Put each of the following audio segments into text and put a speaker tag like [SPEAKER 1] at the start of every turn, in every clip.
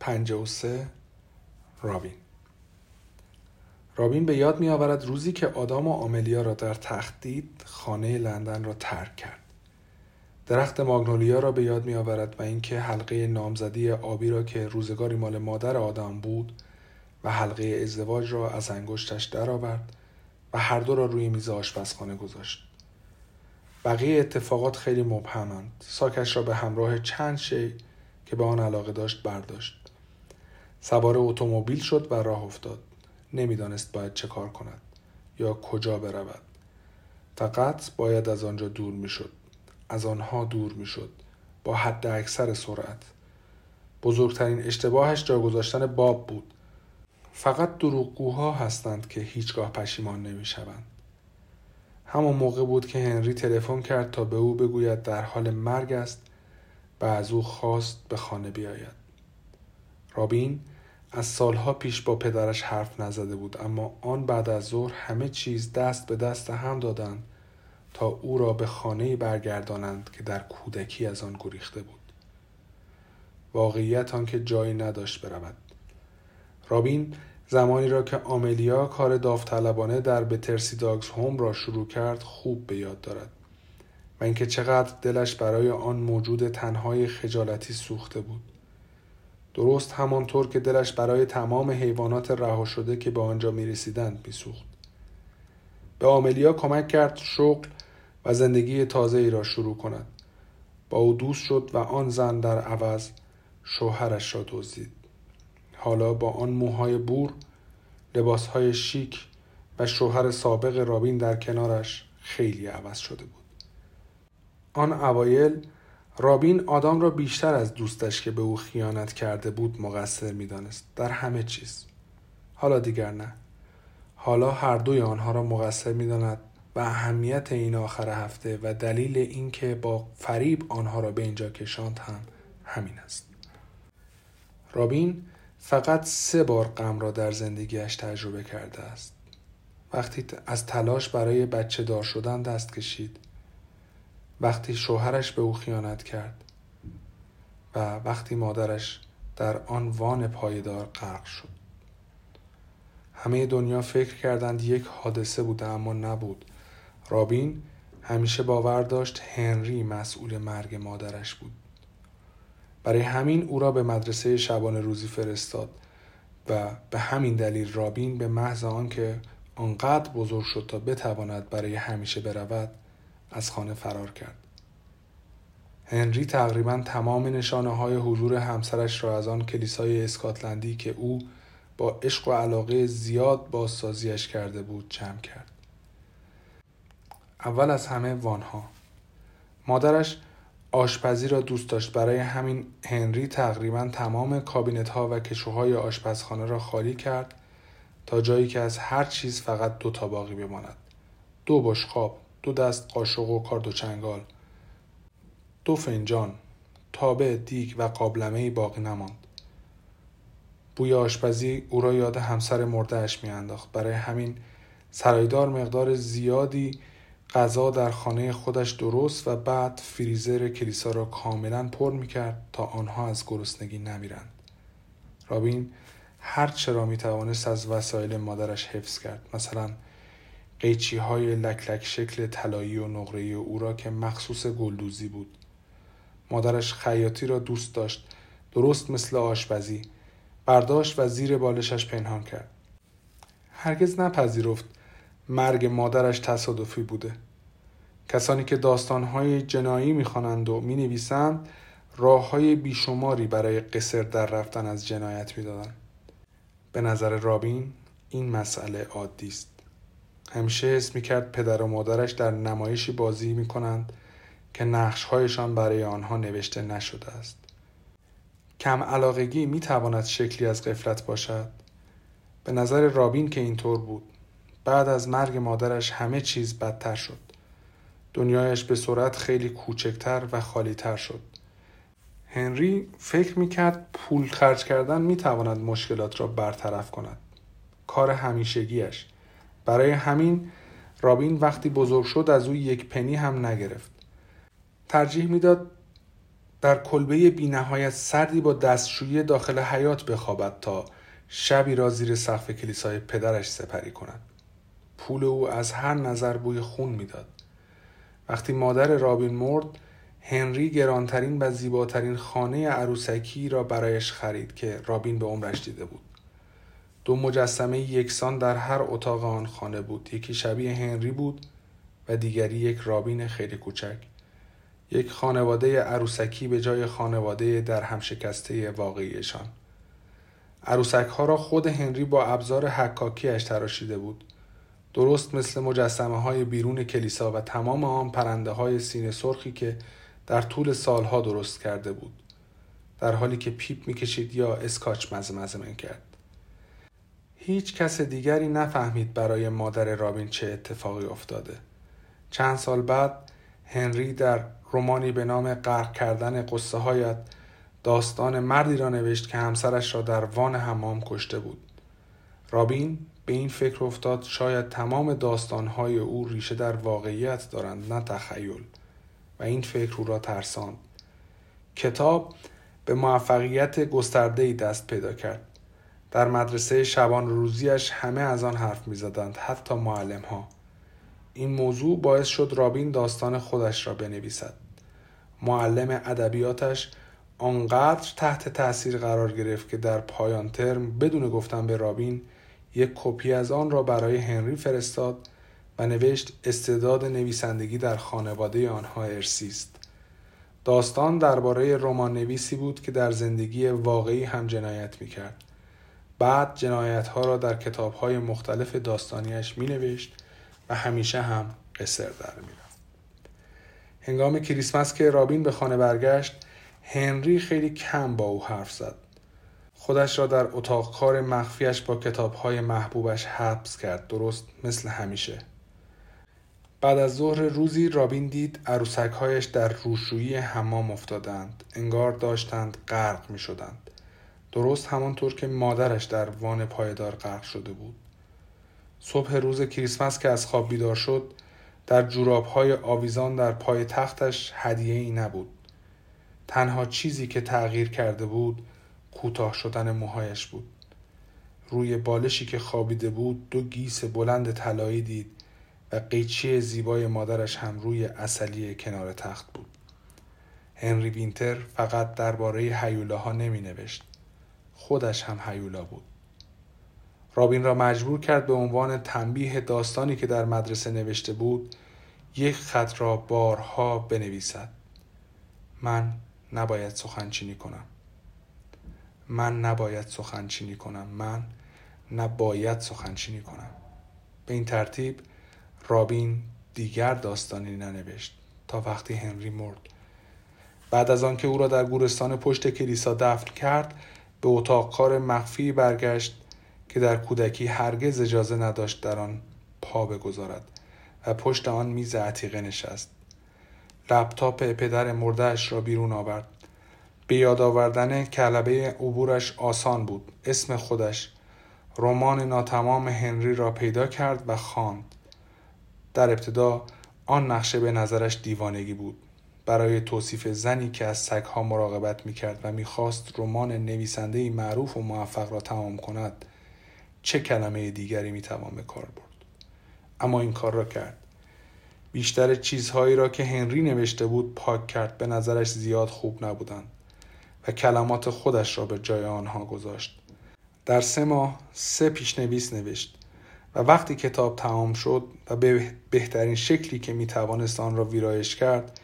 [SPEAKER 1] 53 رابین رابین به یاد می آورد روزی که آدام و آملیا را در تخت خانه لندن را ترک کرد. درخت ماگنولیا را به یاد می آورد و اینکه حلقه نامزدی آبی را که روزگاری مال مادر آدم بود و حلقه ازدواج را از انگشتش درآورد و هر دو را روی میز آشپزخانه گذاشت. بقیه اتفاقات خیلی مبهمند. ساکش را به همراه چند شی که به آن علاقه داشت برداشت. سوار اتومبیل شد و راه افتاد. نمی‌دانست باید چه کار کند یا کجا برود. فقط باید از آنجا دور می‌شد. از آنها دور می‌شد با حد اکثر سرعت. بزرگترین اشتباهش جا گذاشتن باب بود. فقط دروغگوها هستند که هیچگاه پشیمان نمی‌شوند. همان موقع بود که هنری تلفن کرد تا به او بگوید در حال مرگ است و از او خواست به خانه بیاید. رابین از سالها پیش با پدرش حرف نزده بود اما آن بعد از ظهر همه چیز دست به دست هم دادند تا او را به خانه برگردانند که در کودکی از آن گریخته بود. واقعیت آنکه جایی نداشت برود. رابین زمانی را که آملیا کار داوطلبانه در بترسی داگز هوم را شروع کرد خوب به یاد دارد و اینکه چقدر دلش برای آن موجود تنهای خجالتی سوخته بود درست همانطور که دلش برای تمام حیوانات رها شده که به آنجا می رسیدند می سوخت. به آملیا کمک کرد شغل و زندگی تازه ای را شروع کند. با او دوست شد و آن زن در عوض شوهرش را دزدید. حالا با آن موهای بور، لباسهای شیک و شوهر سابق رابین در کنارش خیلی عوض شده بود. آن اوایل رابین آدام را بیشتر از دوستش که به او خیانت کرده بود مقصر می‌دانست. در همه چیز. حالا دیگر نه. حالا هر دوی آنها را مقصر می‌داند. و اهمیت این آخر هفته و دلیل اینکه با فریب آنها را به اینجا کشاند هم همین است. رابین فقط سه بار غم را در زندگیش تجربه کرده است. وقتی از تلاش برای بچه دار شدن دست کشید وقتی شوهرش به او خیانت کرد و وقتی مادرش در آن وان پایدار غرق شد. همه دنیا فکر کردند یک حادثه بوده اما نبود. رابین همیشه باور داشت هنری مسئول مرگ مادرش بود. برای همین او را به مدرسه شبانه روزی فرستاد و به همین دلیل رابین به محض آنکه آنقدر بزرگ شد تا بتواند برای همیشه برود از خانه فرار کرد. هنری تقریبا تمام نشانه های حضور همسرش را از آن کلیسای اسکاتلندی که او با عشق و علاقه زیاد بازسازیش کرده بود جمع کرد. اول از همه وانها. مادرش آشپزی را دوست داشت برای همین هنری تقریبا تمام کابینت ها و کشوهای آشپزخانه را خالی کرد تا جایی که از هر چیز فقط دو تا باقی بماند. دو بشقاب، دو دست قاشق و کارد و چنگال. دو فنجان تابه دیگ و قابلمه باقی نماند. بوی آشپزی او را یاد همسر مردهش میانداخت. برای همین سرایدار مقدار زیادی غذا در خانه خودش درست و بعد فریزر کلیسا را کاملا پر می‌کرد تا آنها از گرسنگی نمیرند. رابین هر چرا می توانست از وسایل مادرش حفظ کرد. مثلا قیچی های لک لک شکل طلایی و نقره او را که مخصوص گلدوزی بود. مادرش خیاطی را دوست داشت درست مثل آشپزی برداشت و زیر بالشش پنهان کرد. هرگز نپذیرفت مرگ مادرش تصادفی بوده. کسانی که داستانهای جنایی می‌خوانند و می‌نویسند راه های بیشماری برای قصر در رفتن از جنایت می‌دادند. به نظر رابین این مسئله عادی است. همیشه حس می‌کرد پدر و مادرش در نمایشی بازی می‌کنند که نقشهایشان برای آنها نوشته نشده است. کم علاقگی می تواند شکلی از قفلت باشد. به نظر رابین که اینطور بود. بعد از مرگ مادرش همه چیز بدتر شد. دنیایش به سرعت خیلی کوچکتر و خالیتر شد. هنری فکر می کرد پول خرج کردن می تواند مشکلات را برطرف کند. کار همیشگیش برای همین رابین وقتی بزرگ شد از او یک پنی هم نگرفت. ترجیح می‌داد در کلبه بینهایت سردی با دستشویی داخل حیات بخوابد تا شبی را زیر سقف کلیسای پدرش سپری کند. پول او از هر نظر بوی خون می‌داد. وقتی مادر رابین مرد هنری گرانترین و زیباترین خانه عروسکی را برایش خرید که رابین به عمرش دیده بود. دو مجسمه یکسان در هر اتاق آن خانه بود. یکی شبیه هنری بود و دیگری یک رابین خیلی کوچک. یک خانواده عروسکی به جای خانواده در هم شکسته واقعیشان. عروسک ها را خود هنری با ابزار حکاکیش تراشیده بود. درست مثل مجسمه های بیرون کلیسا و تمام آن پرنده های سینه سرخی که در طول سالها درست کرده بود. در حالی که پیپ می‌کشید یا اسکاچ مزه می کرد. هیچ کس دیگری نفهمید برای مادر رابین چه اتفاقی افتاده. چند سال بعد هنری در رومانی به نام غرق کردن قصه هایت داستان مردی را نوشت که همسرش را در وان حمام کشته بود. رابین به این فکر افتاد شاید تمام داستانهای او ریشه در واقعیت دارند نه تخیل. و این فکر او را ترساند. کتاب به موفقیت گسترده‌ای دست پیدا کرد. در مدرسه شبان روزیش همه از آن حرف می‌زدند حتی معلم ها این موضوع باعث شد رابین داستان خودش را بنویسد. معلم ادبیاتش آنقدر تحت تاثیر قرار گرفت که در پایان ترم بدون گفتن به رابین یک کپی از آن را برای هنری فرستاد و نوشت استعداد نویسندگی در خانواده آنها ارسی است داستان درباره رمان نویسی بود که در زندگی واقعی هم جنایت می کرد. بعد جنایت ها را در کتاب های مختلف داستانیش می نوشت و همیشه هم قصر در می رفت. هنگام کریسمس که رابین به خانه برگشت هنری خیلی کم با او حرف زد. خودش را در اتاق کار مخفیش با کتاب های محبوبش حبس کرد درست مثل همیشه. بعد از ظهر روزی رابین دید عروسکهایش در روشویی حمام افتادند انگار داشتند غرق می شدند درست همانطور که مادرش در وان پایدار غرق شده بود. صبح روز کریسمس که از خواب بیدار شد در جوراب های آویزان در پای تختش هدیه ای نبود. تنها چیزی که تغییر کرده بود کوتاه شدن موهایش بود. روی بالشی که خوابیده بود دو گیس بلند طلایی دید و قیچی زیبای مادرش هم روی اصلی کنار تخت بود. هنری وینتر فقط درباره هیولاها نمی نوشت. خودش هم هیولا بود. رابین را مجبور کرد به عنوان تنبیه داستانی که در مدرسه نوشته بود یک خط را بارها بنویسد. من نباید سخنچینی کنم. من نباید سخنچینی کنم. من نباید سخنچینی کنم. به این ترتیب رابین دیگر داستانی ننوشت تا وقتی هنری مرد بعد از آنکه او را در گورستان پشت کلیسا دفن کرد به اتاق کار مخفی برگشت که در کودکی هرگز اجازه نداشت در آن پا بگذارد و پشت آن میز عتیقه نشست. لپتاپ پدر مردهش را بیرون آورد. به یاد آوردن کلبه عبورش آسان بود. اسم خودش رمان ناتمام هنری را پیدا کرد و خواند. در ابتدا آن نقشه به نظرش دیوانگی بود. برای توصیف زنی که از سگها مراقبت می‌کرد و می‌خواست رمان نویسنده معروف و موفق را تمام کند چه کلمه دیگری می‌توان به کار برد؟ اما این کار را کرد. بیشتر چیزهایی را که هنری نوشته بود پاک کرد به نظرش زیاد خوب نبودند و کلمات خودش را به جای آنها گذاشت. در سه ماه سه پیشنویس نوشت و وقتی کتاب تمام شد و به بهترین شکلی که می توانست آن را ویرایش کرد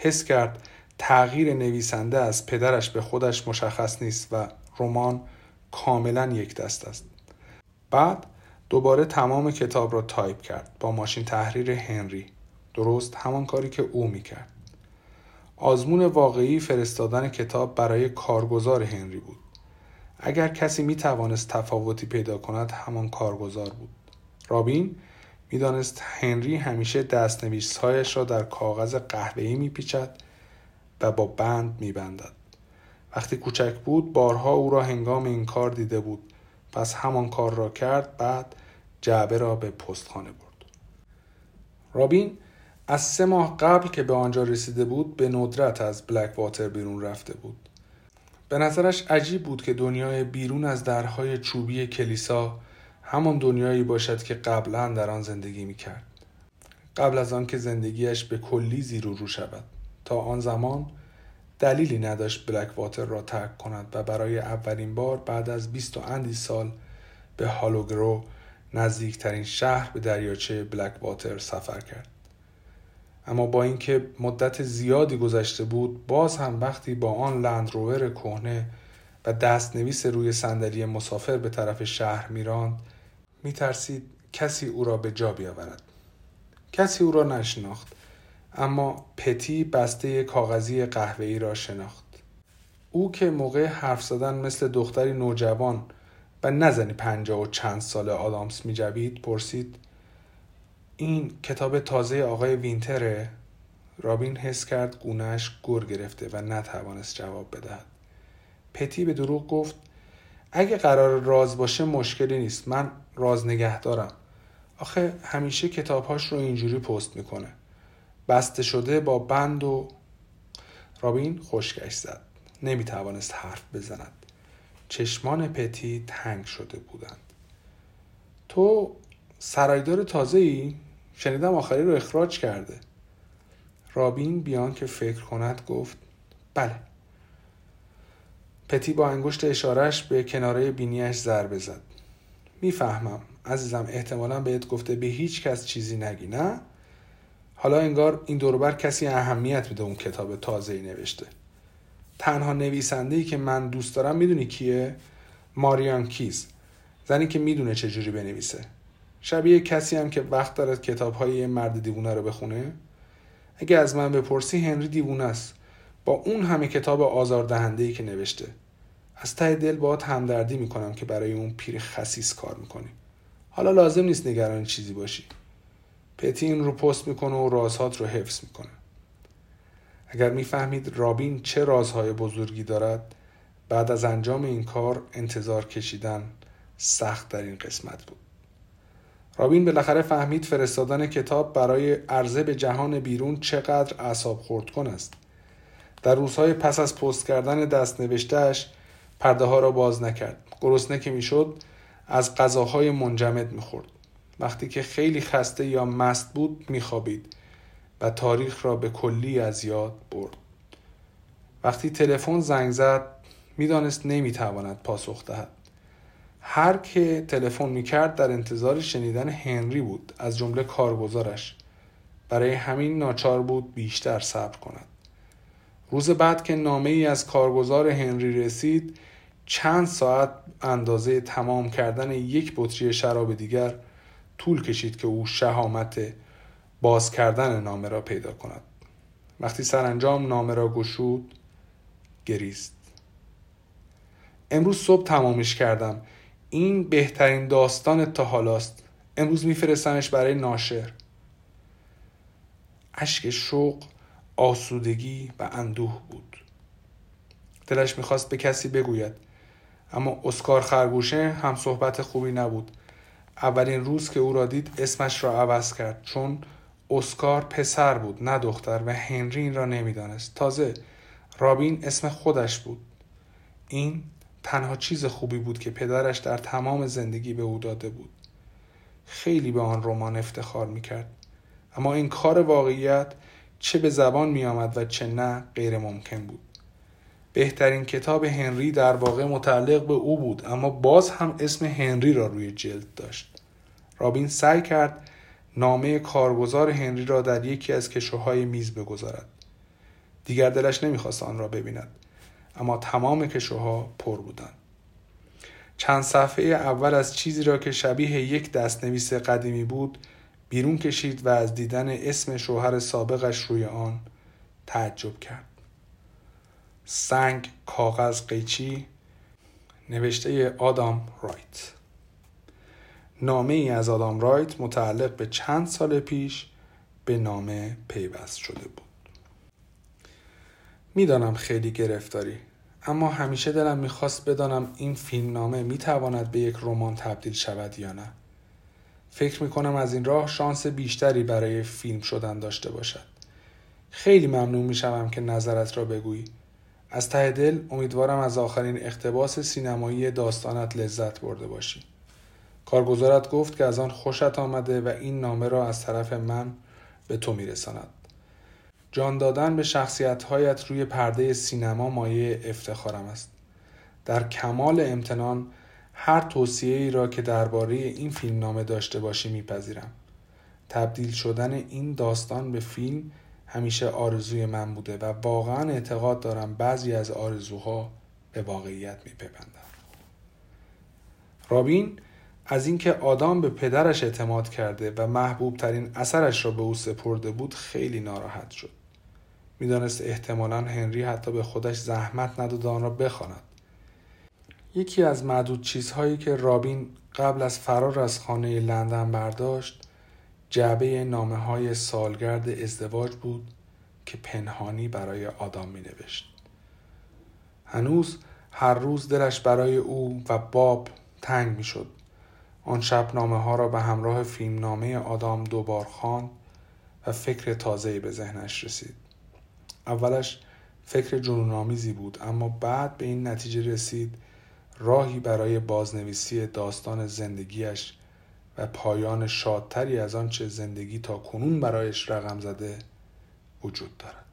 [SPEAKER 1] حس کرد تغییر نویسنده از پدرش به خودش مشخص نیست و رمان کاملا یک دست است. بعد دوباره تمام کتاب را تایپ کرد با ماشین تحریر هنری. درست همان کاری که او می کرد آزمون واقعی فرستادن کتاب برای کارگزار هنری بود. اگر کسی می توانست تفاوتی پیدا کند همان کارگزار بود. رابین می‌دانست هنری همیشه دستنویسهایش را در کاغذ قهوه‌ای میپیچد و با بند میبندد. وقتی کوچک بود بارها او را هنگام این کار دیده بود. پس همان کار را کرد بعد جعبه را به پستخانه برد. رابین از سه ماه قبل که به آنجا رسیده بود به ندرت از بلک واتر بیرون رفته بود. به نظرش عجیب بود که دنیای بیرون از درهای چوبی کلیسا همان دنیایی باشد که قبلا در آن زندگی می کرد. قبل از آن که زندگیش به کلی زیر و رو شود تا آن زمان دلیلی نداشت بلک واتر را ترک کند و برای اولین بار بعد از بیست و اندی سال به هالوگرو نزدیکترین شهر به دریاچه بلک واتر سفر کرد. اما با اینکه مدت زیادی گذشته بود باز هم وقتی با آن لندروور کهنه و دستنویس روی صندلی مسافر به طرف شهر میراند میترسید کسی او را به جا بیاورد. کسی او را نشناخت اما پتی بسته کاغذی قهوه‌ای را شناخت. او که موقع حرف زدن مثل دختری نوجوان و نزنی پنجاه و چند ساله آدامس میجوید پرسید این کتاب تازه آقای وینتره؟ رابین حس کرد گونهش گر گرفته و نتوانست جواب بدهد. پتی به دروغ گفت اگه قرار راز باشه مشکلی نیست. من راز نگه دارم. آخه همیشه کتابهاش رو اینجوری پست می‌کنه. بسته شده با بند و رابین خشکش زد. نمی‌توانست حرف بزند. چشمان پتی تنگ شده بودند. تو سرایدار تازه ای؟ شنیدم آخری رو اخراج کرده. رابین بیان که فکر کند گفت بله. پتی با انگشت اشارش به کناره بینیش ضربه زد می‌فهمم عزیزم احتمالا بهت گفته به هیچ کس چیزی نگی نه؟ حالا انگار این دوربر کسی اهمیت میده اون کتاب تازه ای نوشته. تنها نویسنده ای که من دوست دارم می‌دونی کیه؟ ماریان کیز. زنی که می‌دونه چجوری بنویسه. شبیه کسی هم که وقت دارد کتاب های مرد دیوونه رو بخونه؟ اگه از من بپرسی هنری دیوونه است. با اون همه کتاب آزاردهنده ای که نوشته. از ته دل باهات همدردی می‌کنم که برای اون پیر خسیس کار می‌کنی. حالا لازم نیست نگران چیزی باشی. پتی این رو پست می‌کنه و رازهات رو حفظ می‌کنه. اگر می‌فهمید رابین چه رازهای بزرگی دارد بعد از انجام این کار انتظار کشیدن سخت در این قسمت بود. رابین بالاخره فهمید فرستادن کتاب برای عرضه به جهان بیرون چقدر اعصاب خورد کن است. در روزهای پس از پست کردن دست نوشتهش پرده ها را باز نکرد. گرسنه که می‌شد از غذاهای منجمد می‌خورد. وقتی که خیلی خسته یا مست بود میخوابید و تاریخ را به کلی از یاد برد. وقتی تلفن زنگ زد می‌دانست نمی‌تواند پاسخ دهد. هر که تلفن می‌کرد در انتظار شنیدن هنری بود از جمله کارگزارش. برای همین ناچار بود بیشتر صبر کند. روز بعد که نامه ای از کارگزار هنری رسید چند ساعت اندازه تمام کردن یک بطری شراب دیگر طول کشید که او شهامت باز کردن نامه را پیدا کند. وقتی سرانجام نامه را گشود گریست. امروز صبح تمامش کردم. این بهترین داستان تا حالاست. امروز میفرستمش برای ناشر. اشک شوق آسودگی و اندوه بود. دلش می‌خواست به کسی بگوید اما اسکار خرگوشه هم صحبت خوبی نبود. اولین روز که او را دید اسمش را عوض کرد چون اسکار پسر بود نه دختر و هنری این را نمی‌دانست. تازه رابین اسم خودش بود. این تنها چیز خوبی بود که پدرش در تمام زندگی به او داده بود. خیلی به آن رمان افتخار می‌کرد. اما این کار واقعیت چه به زبان می آمد و چه نه غیر ممکن بود. بهترین کتاب هنری در واقع متعلق به او بود اما باز هم اسم هنری را روی جلد داشت. رابین سعی کرد نامه کارگزار هنری را در یکی از کشوهای میز بگذارد. دیگر دلش نمی‌خواست آن را ببیند اما تمام کشوها پر بودند. چند صفحه اول از چیزی را که شبیه یک دستنویس قدیمی بود بیرون کشید و از دیدن اسم شوهر سابقش روی آن تعجب کرد. سنگ کاغذ قیچی نوشته آدام رایت. نامه ای از آدام رایت متعلق به چند سال پیش به نامه پیوست شده بود. می‌دانم خیلی گرفتاری اما همیشه دلم می‌خواست بدانم این فیلم نامه می‌تواند به یک رمان تبدیل شود یا نه. فکر می‌کنم از این راه شانس بیشتری برای فیلم شدن داشته باشد. خیلی ممنون می‌شوم که نظرت را بگویی. از ته دل امیدوارم از آخرین اقتباس سینمایی داستانت لذت برده باشی. کارگزارت گفت که از آن خوشت آمده و این نامه را از طرف من به تو میرساند. جان دادن به شخصیت روی پرده سینما مایه افتخارم است. در کمال امتنان هر توصیه ای را که درباره این فیلم نامه داشته باشی میپذیرم. تبدیل شدن این داستان به فیلم همیشه آرزوی من بوده و واقعا اعتقاد دارم بعضی از آرزوها به واقعیت میپیوندند رابین از اینکه آدام به پدرش اعتماد کرده و محبوب ترین اثرش را به او سپرده بود خیلی ناراحت شد. می‌دانست احتمالا هنری حتی به خودش زحمت نداد آن را بخواند. یکی از معدود چیزهایی که رابین قبل از فرار از خانه لندن برداشت جعبه نامه های سالگرد ازدواج بود که پنهانی برای آدام می نوشت. هنوز هر روز دلش برای او و باب تنگ می شد. آن شب نامه ها را به همراه فیلم نامه آدام دوبار خواند و فکر تازه‌ای به ذهنش رسید. اولش فکر جنونآمیزی بود اما بعد به این نتیجه رسید راهی برای بازنویسی داستان زندگیش و پایان شادتری از آنچه زندگی تا کنون برایش رقم زده وجود دارد.